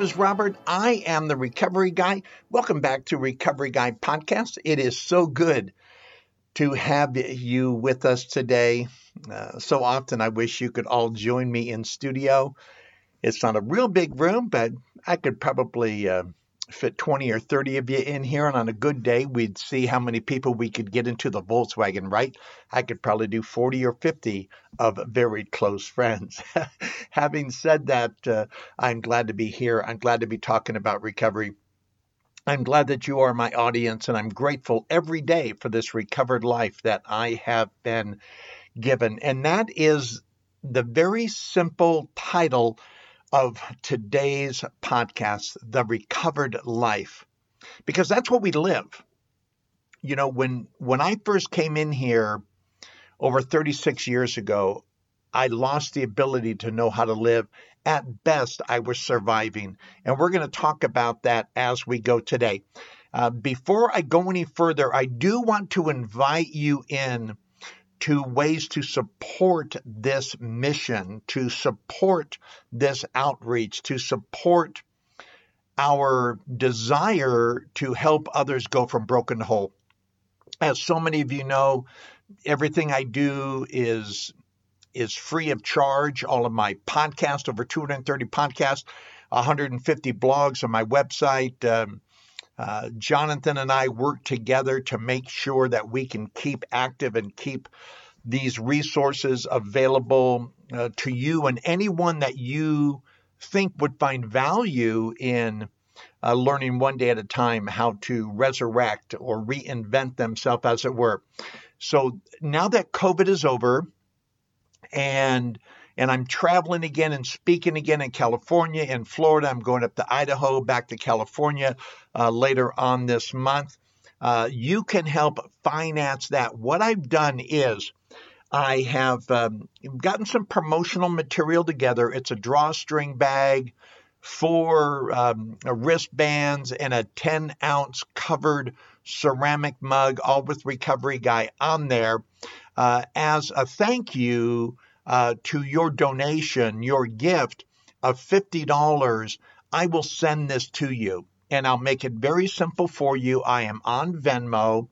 Name is Robert. I am the recovery guy. Welcome back to Recovery Guy Podcast. It is so good to have you with us today. Uh, so often I wish you could all join me in studio. It's not a real big room, but I could probably uh, fit 20 or 30 of you in here. And on a good day, we'd see how many people we could get into the Volkswagen, right? I could probably do 40 or 50 of very close friends. Having said that, uh, I'm glad to be here. I'm glad to be talking about recovery. I'm glad that you are my audience, and I'm grateful every day for this recovered life that I have been given. And that is the very simple title of today's podcast, The Recovered Life, because that's what we live. You know, when when I first came in here over 36 years ago, I lost the ability to know how to live. At best, I was surviving. And we're going to talk about that as we go today. Uh, before I go any further, I do want to invite you in to ways to support this mission, to support this outreach, to support our desire to help others go from broken to whole. As so many of you know, everything I do is is free of charge. All of my podcasts, over 230 podcasts, 150 blogs on my website. Um, uh, Jonathan and I work together to make sure that we can keep active and keep these resources available uh, to you and anyone that you think would find value in uh, learning one day at a time how to resurrect or reinvent themselves, as it were. So now that COVID is over, and and I'm traveling again and speaking again in California, in Florida. I'm going up to Idaho, back to California uh, later on this month. Uh, you can help finance that. What I've done is I have um, gotten some promotional material together. It's a drawstring bag, four um, wristbands, and a 10 ounce covered ceramic mug, all with Recovery Guy on there, uh, as a thank you uh, to your donation, your gift of $50. I will send this to you and I'll make it very simple for you. I am on Venmo.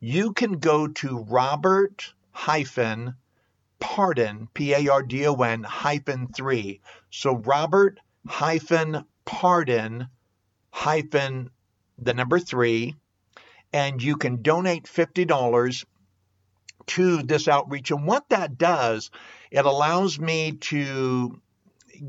You can go to Robert hyphen pardon, P A R D O N hyphen three. So Robert hyphen pardon hyphen the number three, and you can donate $50 to this outreach. And what that does, it allows me to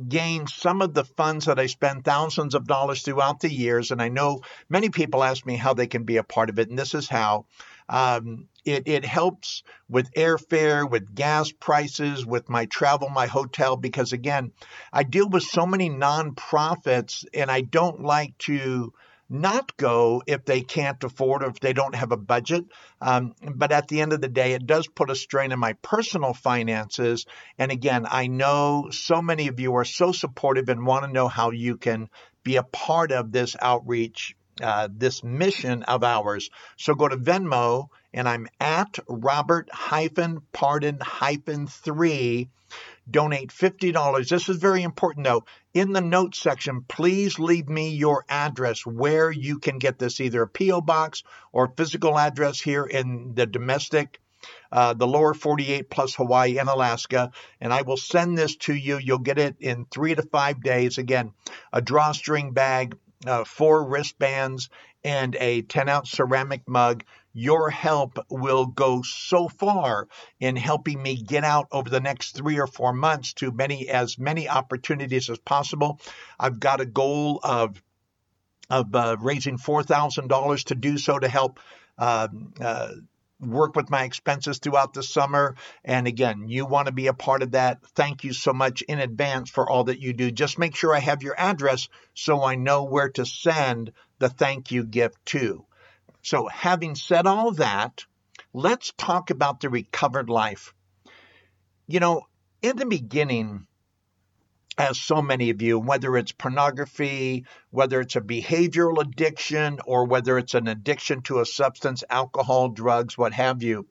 gain some of the funds that I spend thousands of dollars throughout the years. And I know many people ask me how they can be a part of it, and this is how. Um, it, it helps with airfare, with gas prices, with my travel, my hotel, because again, I deal with so many nonprofits and I don't like to not go if they can't afford or if they don't have a budget. Um, but at the end of the day, it does put a strain on my personal finances. And again, I know so many of you are so supportive and want to know how you can be a part of this outreach, uh, this mission of ours. So go to Venmo and I'm at Robert hyphen pardon hyphen three donate $50. This is very important though. In the notes section, please leave me your address where you can get this, either a P.O. box or physical address here in the domestic, uh, the lower 48 plus Hawaii and Alaska. And I will send this to you. You'll get it in three to five days. Again, a drawstring bag, uh, four wristbands, and a 10 ounce ceramic mug your help will go so far in helping me get out over the next three or four months to many as many opportunities as possible. I've got a goal of of uh, raising four thousand dollars to do so to help. Uh, uh, work with my expenses throughout the summer. And again, you want to be a part of that. Thank you so much in advance for all that you do. Just make sure I have your address so I know where to send the thank you gift to. So, having said all that, let's talk about the recovered life. You know, in the beginning, as so many of you, whether it's pornography, whether it's a behavioral addiction, or whether it's an addiction to a substance, alcohol, drugs, what have you,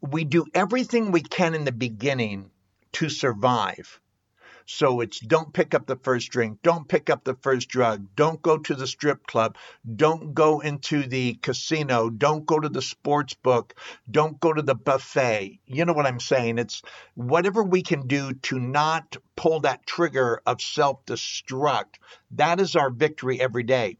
we do everything we can in the beginning to survive. So it's don't pick up the first drink, don't pick up the first drug, don't go to the strip club, don't go into the casino, don't go to the sports book, don't go to the buffet. You know what I'm saying? It's whatever we can do to not pull that trigger of self destruct. That is our victory every day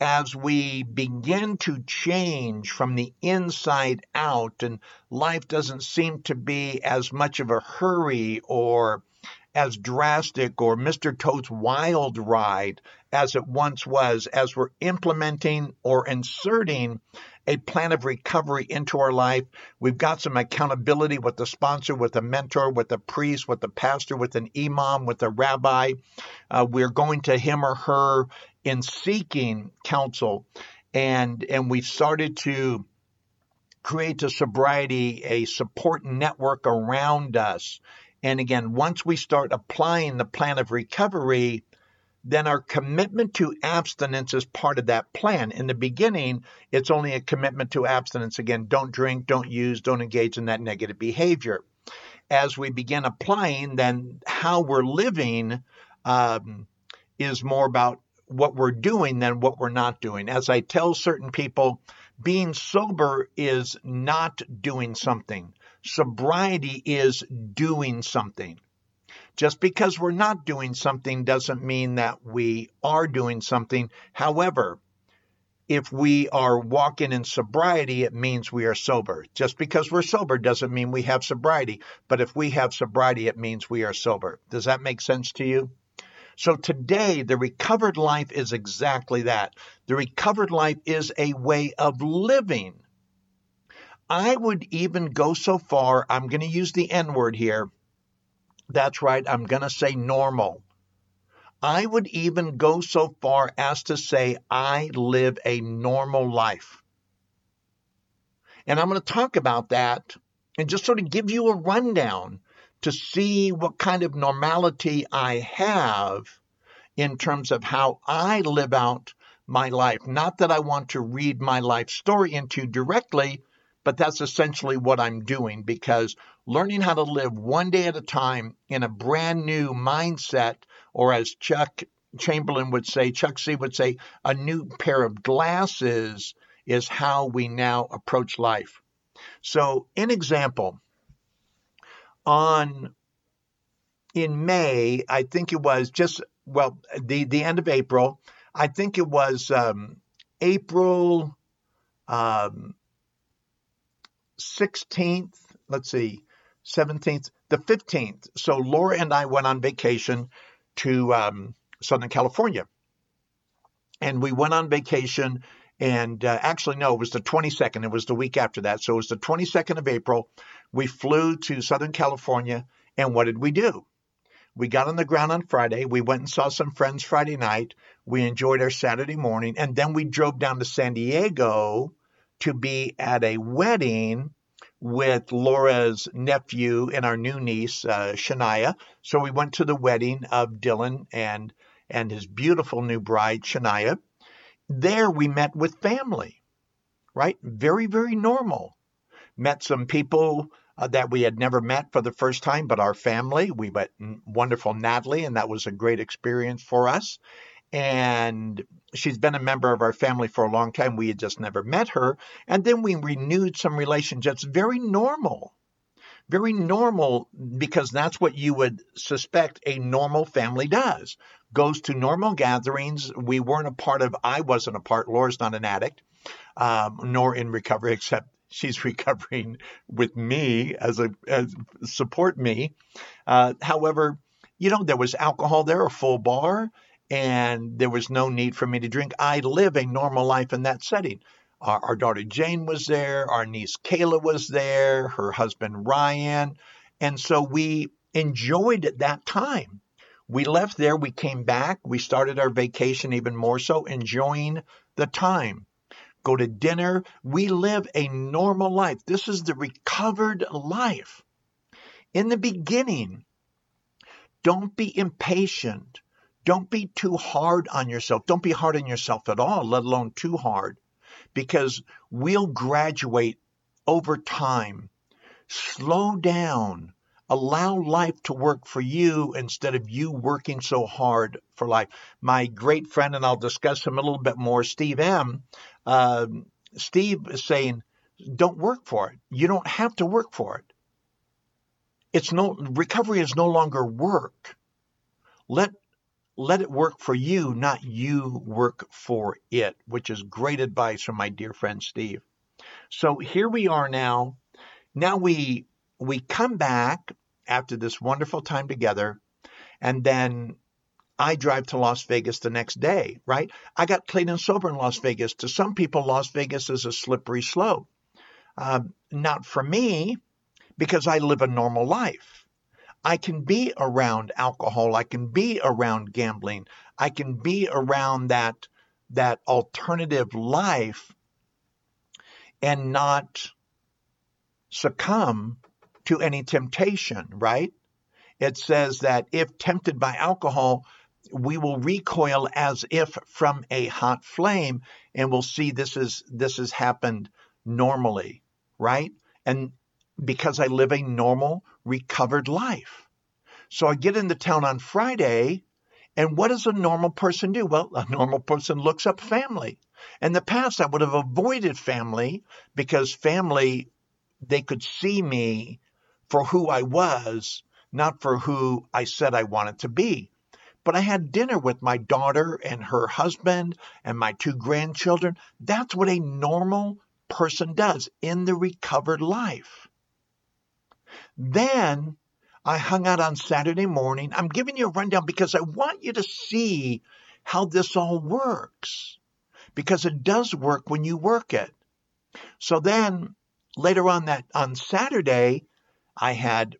as we begin to change from the inside out and life doesn't seem to be as much of a hurry or as drastic or Mr. Toad's wild ride as it once was, as we're implementing or inserting a plan of recovery into our life. We've got some accountability with the sponsor, with a mentor, with a priest, with a pastor, with an imam, with a rabbi. Uh, we're going to him or her in seeking counsel. And, and we've started to create a sobriety, a support network around us and again, once we start applying the plan of recovery, then our commitment to abstinence is part of that plan. In the beginning, it's only a commitment to abstinence. Again, don't drink, don't use, don't engage in that negative behavior. As we begin applying, then how we're living um, is more about what we're doing than what we're not doing. As I tell certain people, being sober is not doing something. Sobriety is doing something. Just because we're not doing something doesn't mean that we are doing something. However, if we are walking in sobriety, it means we are sober. Just because we're sober doesn't mean we have sobriety. But if we have sobriety, it means we are sober. Does that make sense to you? So today, the recovered life is exactly that. The recovered life is a way of living I would even go so far, I'm going to use the N word here. That's right, I'm going to say normal. I would even go so far as to say I live a normal life. And I'm going to talk about that and just sort of give you a rundown to see what kind of normality I have in terms of how I live out my life. Not that I want to read my life story into directly, but that's essentially what I'm doing because learning how to live one day at a time in a brand new mindset, or as Chuck Chamberlain would say, Chuck C would say, a new pair of glasses is how we now approach life. So, an example, on in May, I think it was just well the the end of April. I think it was um, April um, 16th, let's see, 17th, the 15th. So Laura and I went on vacation to um, Southern California. And we went on vacation, and uh, actually, no, it was the 22nd. It was the week after that. So it was the 22nd of April. We flew to Southern California, and what did we do? We got on the ground on Friday. We went and saw some friends Friday night. We enjoyed our Saturday morning, and then we drove down to San Diego to be at a wedding with Laura's nephew and our new niece, uh, Shania. So we went to the wedding of Dylan and and his beautiful new bride, Shania. There we met with family, right? Very, very normal. Met some people uh, that we had never met for the first time, but our family. We met wonderful Natalie, and that was a great experience for us and she's been a member of our family for a long time. We had just never met her. And then we renewed some relationships, very normal. Very normal because that's what you would suspect a normal family does. Goes to normal gatherings. We weren't a part of, I wasn't a part, Laura's not an addict, um, nor in recovery, except she's recovering with me as a as support me. Uh, however, you know, there was alcohol there, a full bar and there was no need for me to drink. I live a normal life in that setting. Our, our daughter Jane was there, our niece Kayla was there, her husband Ryan. And so we enjoyed that time. We left there, we came back, we started our vacation even more so, enjoying the time. Go to dinner. We live a normal life. This is the recovered life. In the beginning, don't be impatient. Don't be too hard on yourself. Don't be hard on yourself at all, let alone too hard, because we'll graduate over time. Slow down allow life to work for you instead of you working so hard for life. My great friend, and I'll discuss him a little bit more, Steve M. Uh, Steve is saying, don't work for it. You don't have to work for it. It's no recovery is no longer work. Let let it work for you, not you work for it, which is great advice from my dear friend Steve. So here we are now. Now we we come back after this wonderful time together, and then I drive to Las Vegas the next day, right? I got clean and sober in Las Vegas. To some people, Las Vegas is a slippery slope. Uh, not for me, because I live a normal life. I can be around alcohol. I can be around gambling. I can be around that that alternative life and not succumb to any temptation, right? It says that if tempted by alcohol, we will recoil as if from a hot flame and we'll see this is this has happened normally, right? And because I live a normal recovered life. So I get into town on Friday and what does a normal person do? Well, a normal person looks up family. In the past, I would have avoided family because family, they could see me for who I was, not for who I said I wanted to be. But I had dinner with my daughter and her husband and my two grandchildren. That's what a normal person does in the recovered life. Then I hung out on Saturday morning. I'm giving you a rundown because I want you to see how this all works. Because it does work when you work it. So then later on that on Saturday, I had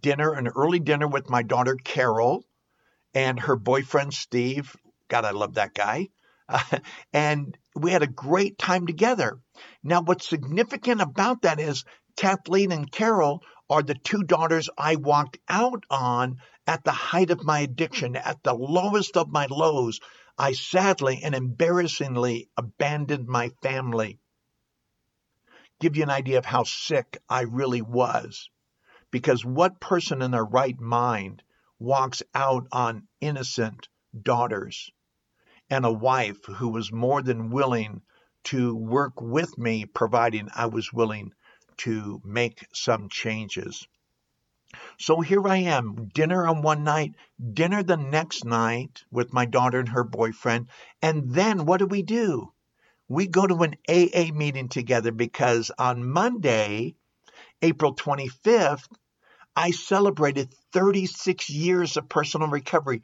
dinner, an early dinner with my daughter Carol and her boyfriend Steve. God, I love that guy. Uh, and we had a great time together. Now, what's significant about that is Kathleen and Carol are the two daughters I walked out on at the height of my addiction, at the lowest of my lows. I sadly and embarrassingly abandoned my family give you an idea of how sick I really was. Because what person in their right mind walks out on innocent daughters and a wife who was more than willing to work with me, providing I was willing to make some changes. So here I am, dinner on one night, dinner the next night with my daughter and her boyfriend. And then what do we do? we go to an AA meeting together because on Monday, April 25th, I celebrated 36 years of personal recovery.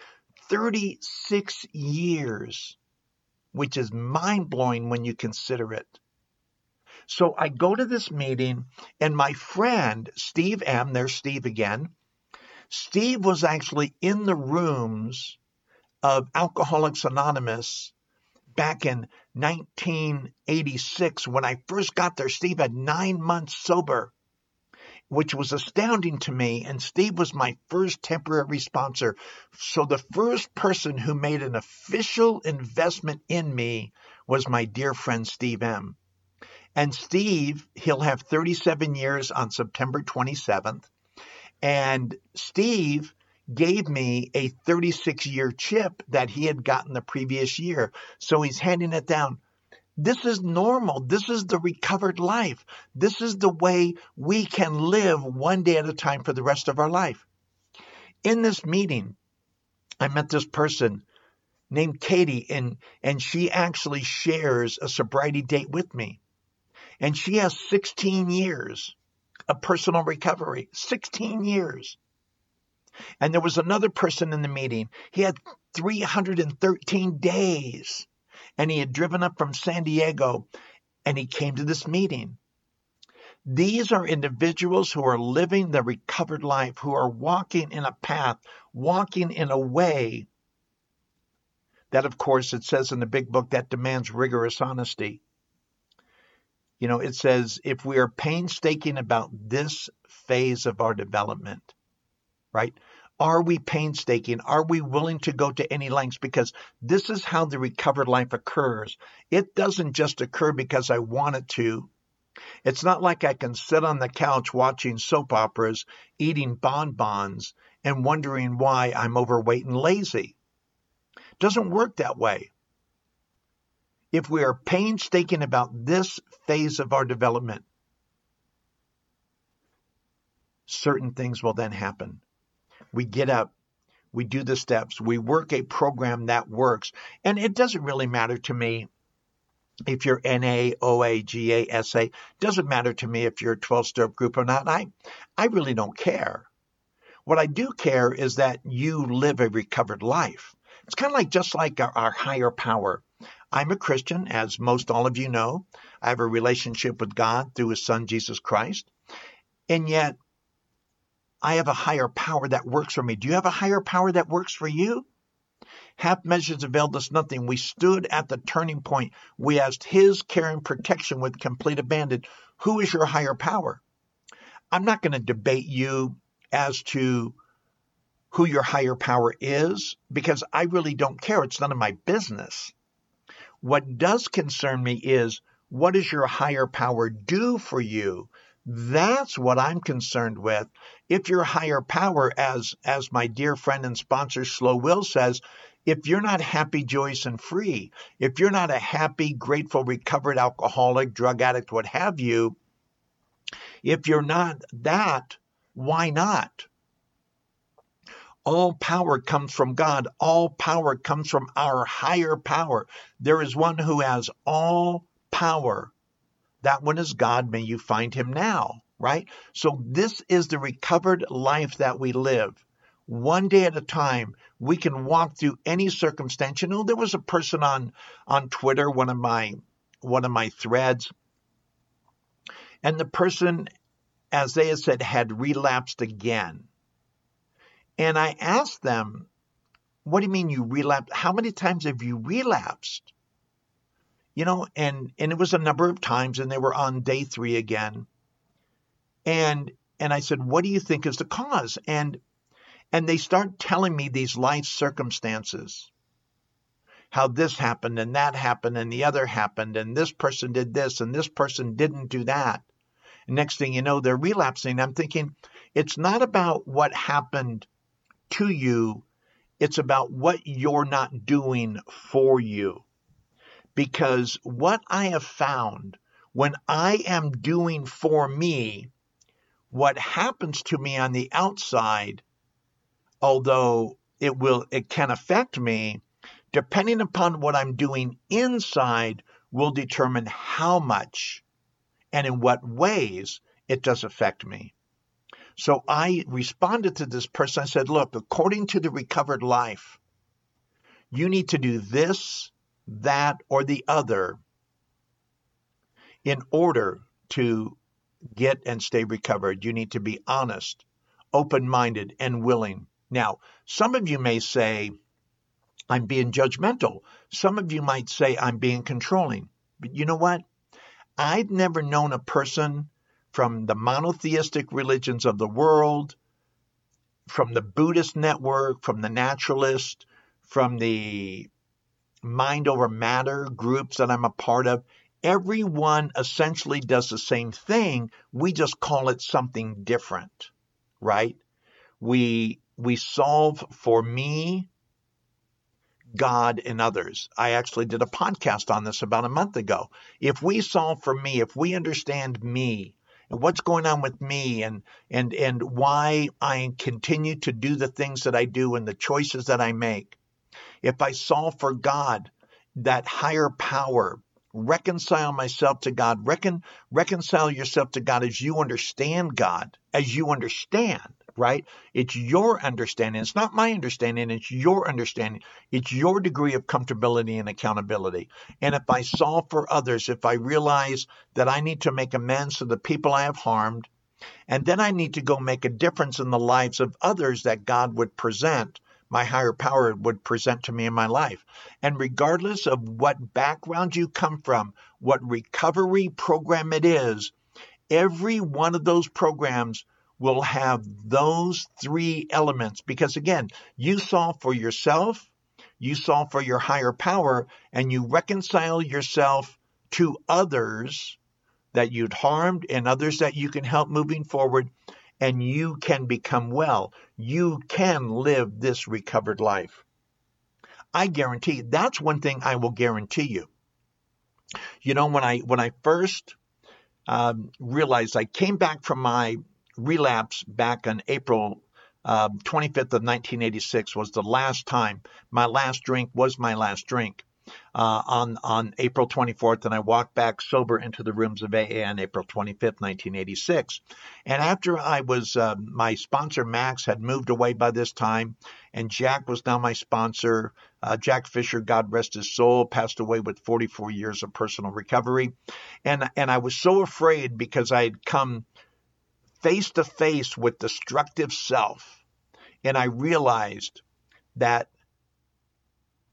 36 years, which is mind blowing when you consider it. So I go to this meeting, and my friend, Steve M., there's Steve again. Steve was actually in the rooms of Alcoholics Anonymous back in 1986 when I first got there. Steve had nine months sober, which was astounding to me. And Steve was my first temporary sponsor. So the first person who made an official investment in me was my dear friend Steve M. And Steve, he'll have 37 years on September 27th. And Steve gave me a 36 year chip that he had gotten the previous year. So he's handing it down. This is normal. This is the recovered life. This is the way we can live one day at a time for the rest of our life. In this meeting, I met this person named Katie, and, and she actually shares a sobriety date with me. And she has 16 years of personal recovery. 16 years. And there was another person in the meeting. He had 313 days. and he had driven up from San Diego and he came to this meeting. These are individuals who are living the recovered life, who are walking in a path, walking in a way that, of course, it says in the big book that demands rigorous honesty. You know, it says if we are painstaking about this phase of our development, right? Are we painstaking? Are we willing to go to any lengths? Because this is how the recovered life occurs. It doesn't just occur because I want it to. It's not like I can sit on the couch watching soap operas, eating bonbons, and wondering why I'm overweight and lazy. It doesn't work that way. If we are painstaking about this phase of our development, certain things will then happen we get up, we do the steps, we work a program that works. And it doesn't really matter to me if you're NA, OA, GA, SA. Doesn't matter to me if you're a 12 step group or not. I, I really don't care. What I do care is that you live a recovered life. It's kind of like just like our, our higher power. I'm a Christian, as most all of you know. I have a relationship with God through his son, Jesus Christ. And yet, I have a higher power that works for me. Do you have a higher power that works for you? Half measures availed us nothing. We stood at the turning point. We asked His care and protection with complete abandon. Who is your higher power? I'm not going to debate you as to who your higher power is because I really don't care. It's none of my business. What does concern me is what does your higher power do for you? That's what I'm concerned with. If your higher power, as as my dear friend and sponsor Slow Will says, if you're not happy, joyous, and free, if you're not a happy, grateful, recovered alcoholic, drug addict, what have you, if you're not that, why not? All power comes from God. All power comes from our higher power. There is one who has all power that one is God. May you find him now, right? So this is the recovered life that we live. One day at a time, we can walk through any circumstance. You know, there was a person on on Twitter, one of my one of my threads, and the person, as they had said, had relapsed again. And I asked them, "What do you mean you relapsed? How many times have you relapsed?" you know, and and it was a number of times, and they were on day three again. And and I said, what do you think is the cause? And and they start telling me these life circumstances how this happened and that happened and the other happened and this person did this and this person didn't do that. And next thing you know, they're relapsing. I'm thinking it's not about what happened to you, it's about what you're not doing for you. Because what I have found when I am doing for me, what happens to me on the outside, although it will, it can affect me, depending upon what I'm doing inside, will determine how much and in what ways it does affect me. So I responded to this person. I said, Look, according to the recovered life, you need to do this, that, or the other in order to get and stay recovered. You need to be honest, open minded, and willing. Now, some of you may say, I'm being judgmental. Some of you might say, I'm being controlling. But you know what? I've never known a person from the monotheistic religions of the world, from the Buddhist network, from the naturalist, from the mind over matter groups that I'm a part of, everyone essentially does the same thing. We just call it something different, right? We we solve for me, God, and others. I actually did a podcast on this about a month ago. If we solve for me, if we understand me and what's going on with me and and and why I continue to do the things that I do and the choices that I make, if I solve for God, that higher power, reconcile myself to God, recon, reconcile yourself to God as you understand God, as you understand, right? It's your understanding. It's not my understanding. It's your understanding. It's your degree of comfortability and accountability. And if I solve for others, if I realize that I need to make amends to the people I have harmed, and then I need to go make a difference in the lives of others that God would present, my higher power would present to me in my life. And regardless of what background you come from, what recovery program it is, every one of those programs will have those three elements because again, you solve for yourself, you solve for your higher power, and you reconcile yourself to others that you'd harmed and others that you can help moving forward, and you can become well. You can live this recovered life. I guarantee that's one thing I will guarantee you. You know, when I when I first um, realized I came back from my relapse back on April uh, 25th of 1986 was the last time. My last drink was my last drink uh, on on April 24th, and I walked back sober into the rooms of AA on April 25th, 1986. And after I was, uh, my sponsor Max had moved away by this time, and Jack was now my sponsor. Uh, Jack Fisher, God rest his soul, passed away with 44 years of personal recovery, and and I was so afraid because I had come face to face with destructive self, and I realized that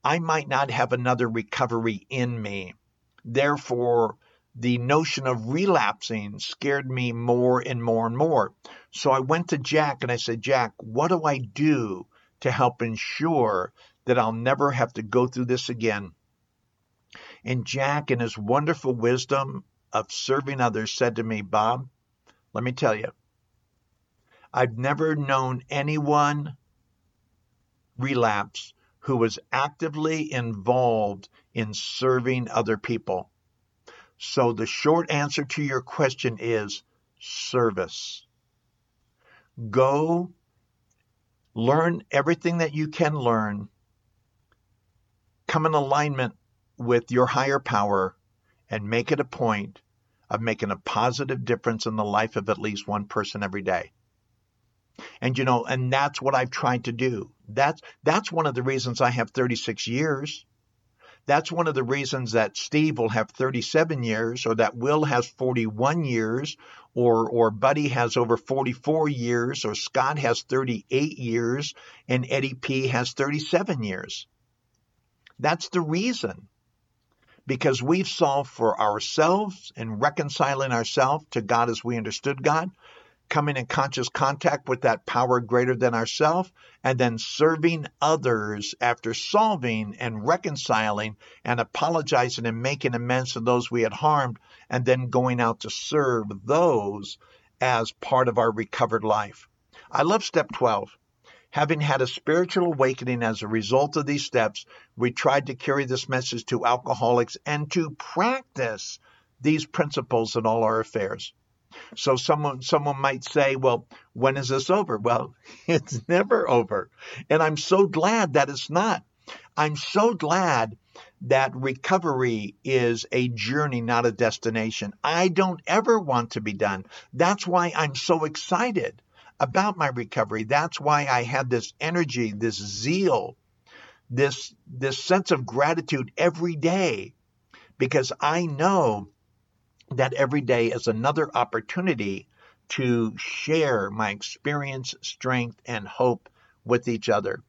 I might not have another recovery in me. Therefore, the notion of relapsing scared me more and more and more. So I went to Jack and I said, Jack, what do I do to help ensure that I'll never have to go through this again? And Jack, in his wonderful wisdom of serving others, said to me, Bob, let me tell you, I've never known anyone relapse who was actively involved in serving other people. So the short answer to your question is service. Go learn everything that you can learn. Come in alignment with your higher power and make it a point of making a positive difference in the life of at least one person every day. And you know, and that's what I've tried to do. That's that's one of the reasons I have 36 years. That's one of the reasons that Steve will have 37 years, or that Will has 41 years, or or Buddy has over 44 years, or Scott has 38 years, and Eddie P has 37 years. That's the reason. Because we've solved for ourselves and reconciling ourselves to God as we understood God coming in conscious contact with that power greater than ourself, and then serving others after solving and reconciling and apologizing and making amends to those we had harmed, and then going out to serve those as part of our recovered life. I love step 12. Having had a spiritual awakening as a result of these steps, we tried to carry this message to alcoholics and to practice these principles in all our affairs. So someone someone might say, "Well, when is this over?" Well, it's never over. And I'm so glad that it's not. I'm so glad that recovery is a journey, not a destination. I don't ever want to be done. That's why I'm so excited about my recovery. That's why I have this energy, this zeal, this this sense of gratitude every day because I know that every day is another opportunity to share my experience, strength, and hope with each other.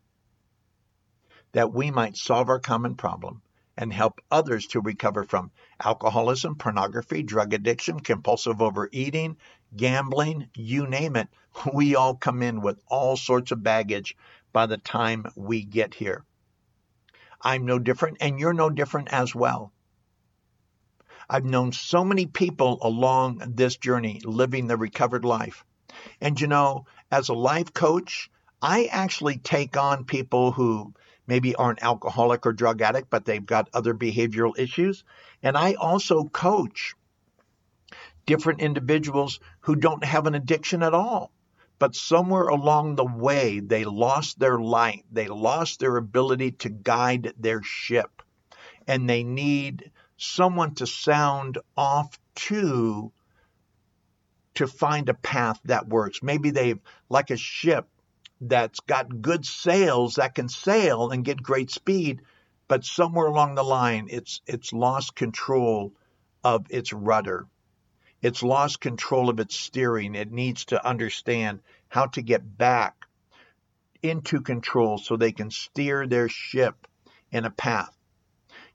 That we might solve our common problem and help others to recover from alcoholism, pornography, drug addiction, compulsive overeating, gambling, you name it. We all come in with all sorts of baggage by the time we get here. I'm no different, and you're no different as well. I've known so many people along this journey living the recovered life. And you know, as a life coach, I actually take on people who maybe aren't alcoholic or drug addict, but they've got other behavioral issues. And I also coach different individuals who don't have an addiction at all. But somewhere along the way, they lost their light. They lost their ability to guide their ship. And they need someone to sound off to to find a path that works. Maybe they've, like a ship that's got good sails that can sail and get great speed, but somewhere along the line, it's, it's lost control of its rudder. It's lost control of its steering. It needs to understand how to get back into control so they can steer their ship in a path.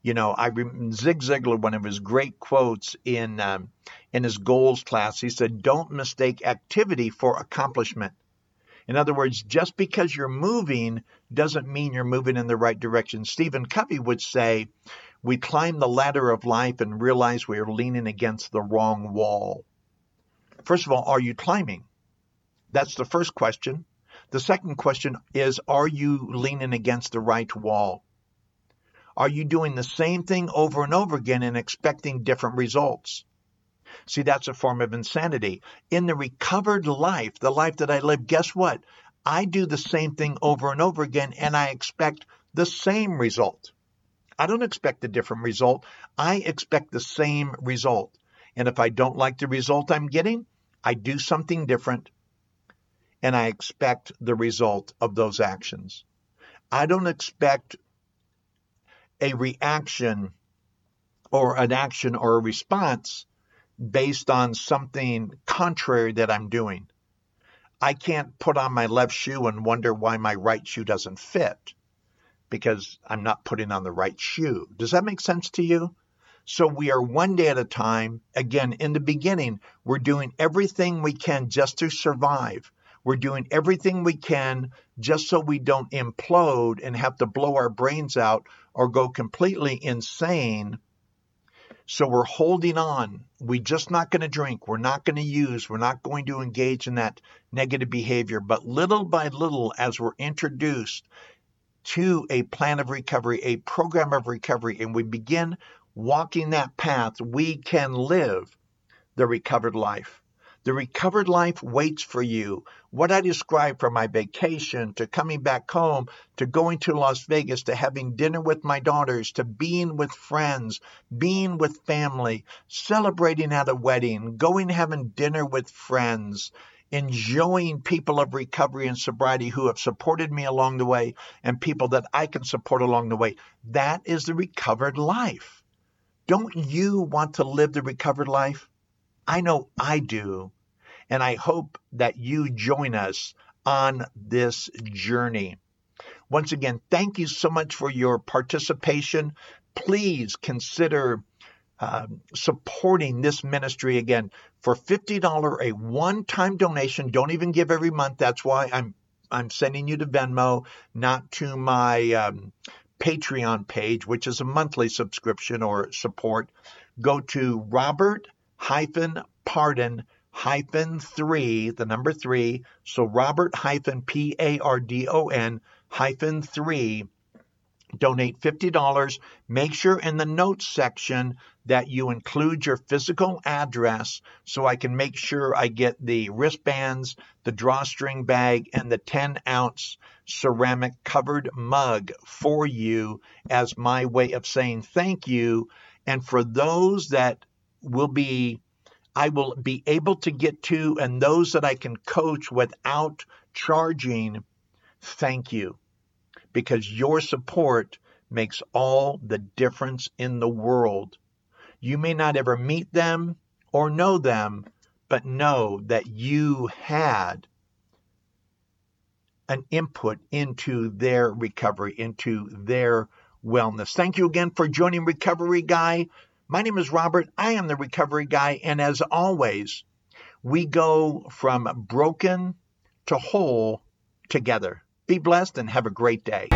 You know, I Zig Ziglar, one of his great quotes in um, in his goals class, he said, "Don't mistake activity for accomplishment." In other words, just because you're moving doesn't mean you're moving in the right direction. Stephen Covey would say, "We climb the ladder of life and realize we are leaning against the wrong wall." First of all, are you climbing? That's the first question. The second question is, are you leaning against the right wall? Are you doing the same thing over and over again and expecting different results? See, that's a form of insanity. In the recovered life, the life that I live, guess what? I do the same thing over and over again and I expect the same result. I don't expect a different result. I expect the same result. And if I don't like the result I'm getting, I do something different and I expect the result of those actions. I don't expect a reaction or an action or a response based on something contrary that I'm doing. I can't put on my left shoe and wonder why my right shoe doesn't fit because I'm not putting on the right shoe. Does that make sense to you? So we are one day at a time. Again, in the beginning, we're doing everything we can just to survive. We're doing everything we can just so we don't implode and have to blow our brains out or go completely insane. So we're holding on. We're just not going to drink. We're not going to use. We're not going to engage in that negative behavior. But little by little, as we're introduced to a plan of recovery, a program of recovery, and we begin walking that path, we can live the recovered life. The recovered life waits for you. What I described from my vacation to coming back home to going to Las Vegas to having dinner with my daughters to being with friends, being with family, celebrating at a wedding, going having dinner with friends, enjoying people of recovery and sobriety who have supported me along the way and people that I can support along the way. That is the recovered life. Don't you want to live the recovered life? I know I do. And I hope that you join us on this journey. Once again, thank you so much for your participation. Please consider uh, supporting this ministry again for $50 a one-time donation. Don't even give every month. That's why I'm I'm sending you to Venmo, not to my um, Patreon page, which is a monthly subscription or support. Go to Robert hyphen pardon hyphen three, the number three. So Robert hyphen P A R D O N hyphen three. Donate $50. Make sure in the notes section that you include your physical address so I can make sure I get the wristbands, the drawstring bag, and the 10 ounce ceramic covered mug for you as my way of saying thank you. And for those that will be I will be able to get to and those that I can coach without charging, thank you. Because your support makes all the difference in the world. You may not ever meet them or know them, but know that you had an input into their recovery, into their wellness. Thank you again for joining Recovery Guy. My name is Robert. I am the recovery guy. And as always, we go from broken to whole together. Be blessed and have a great day.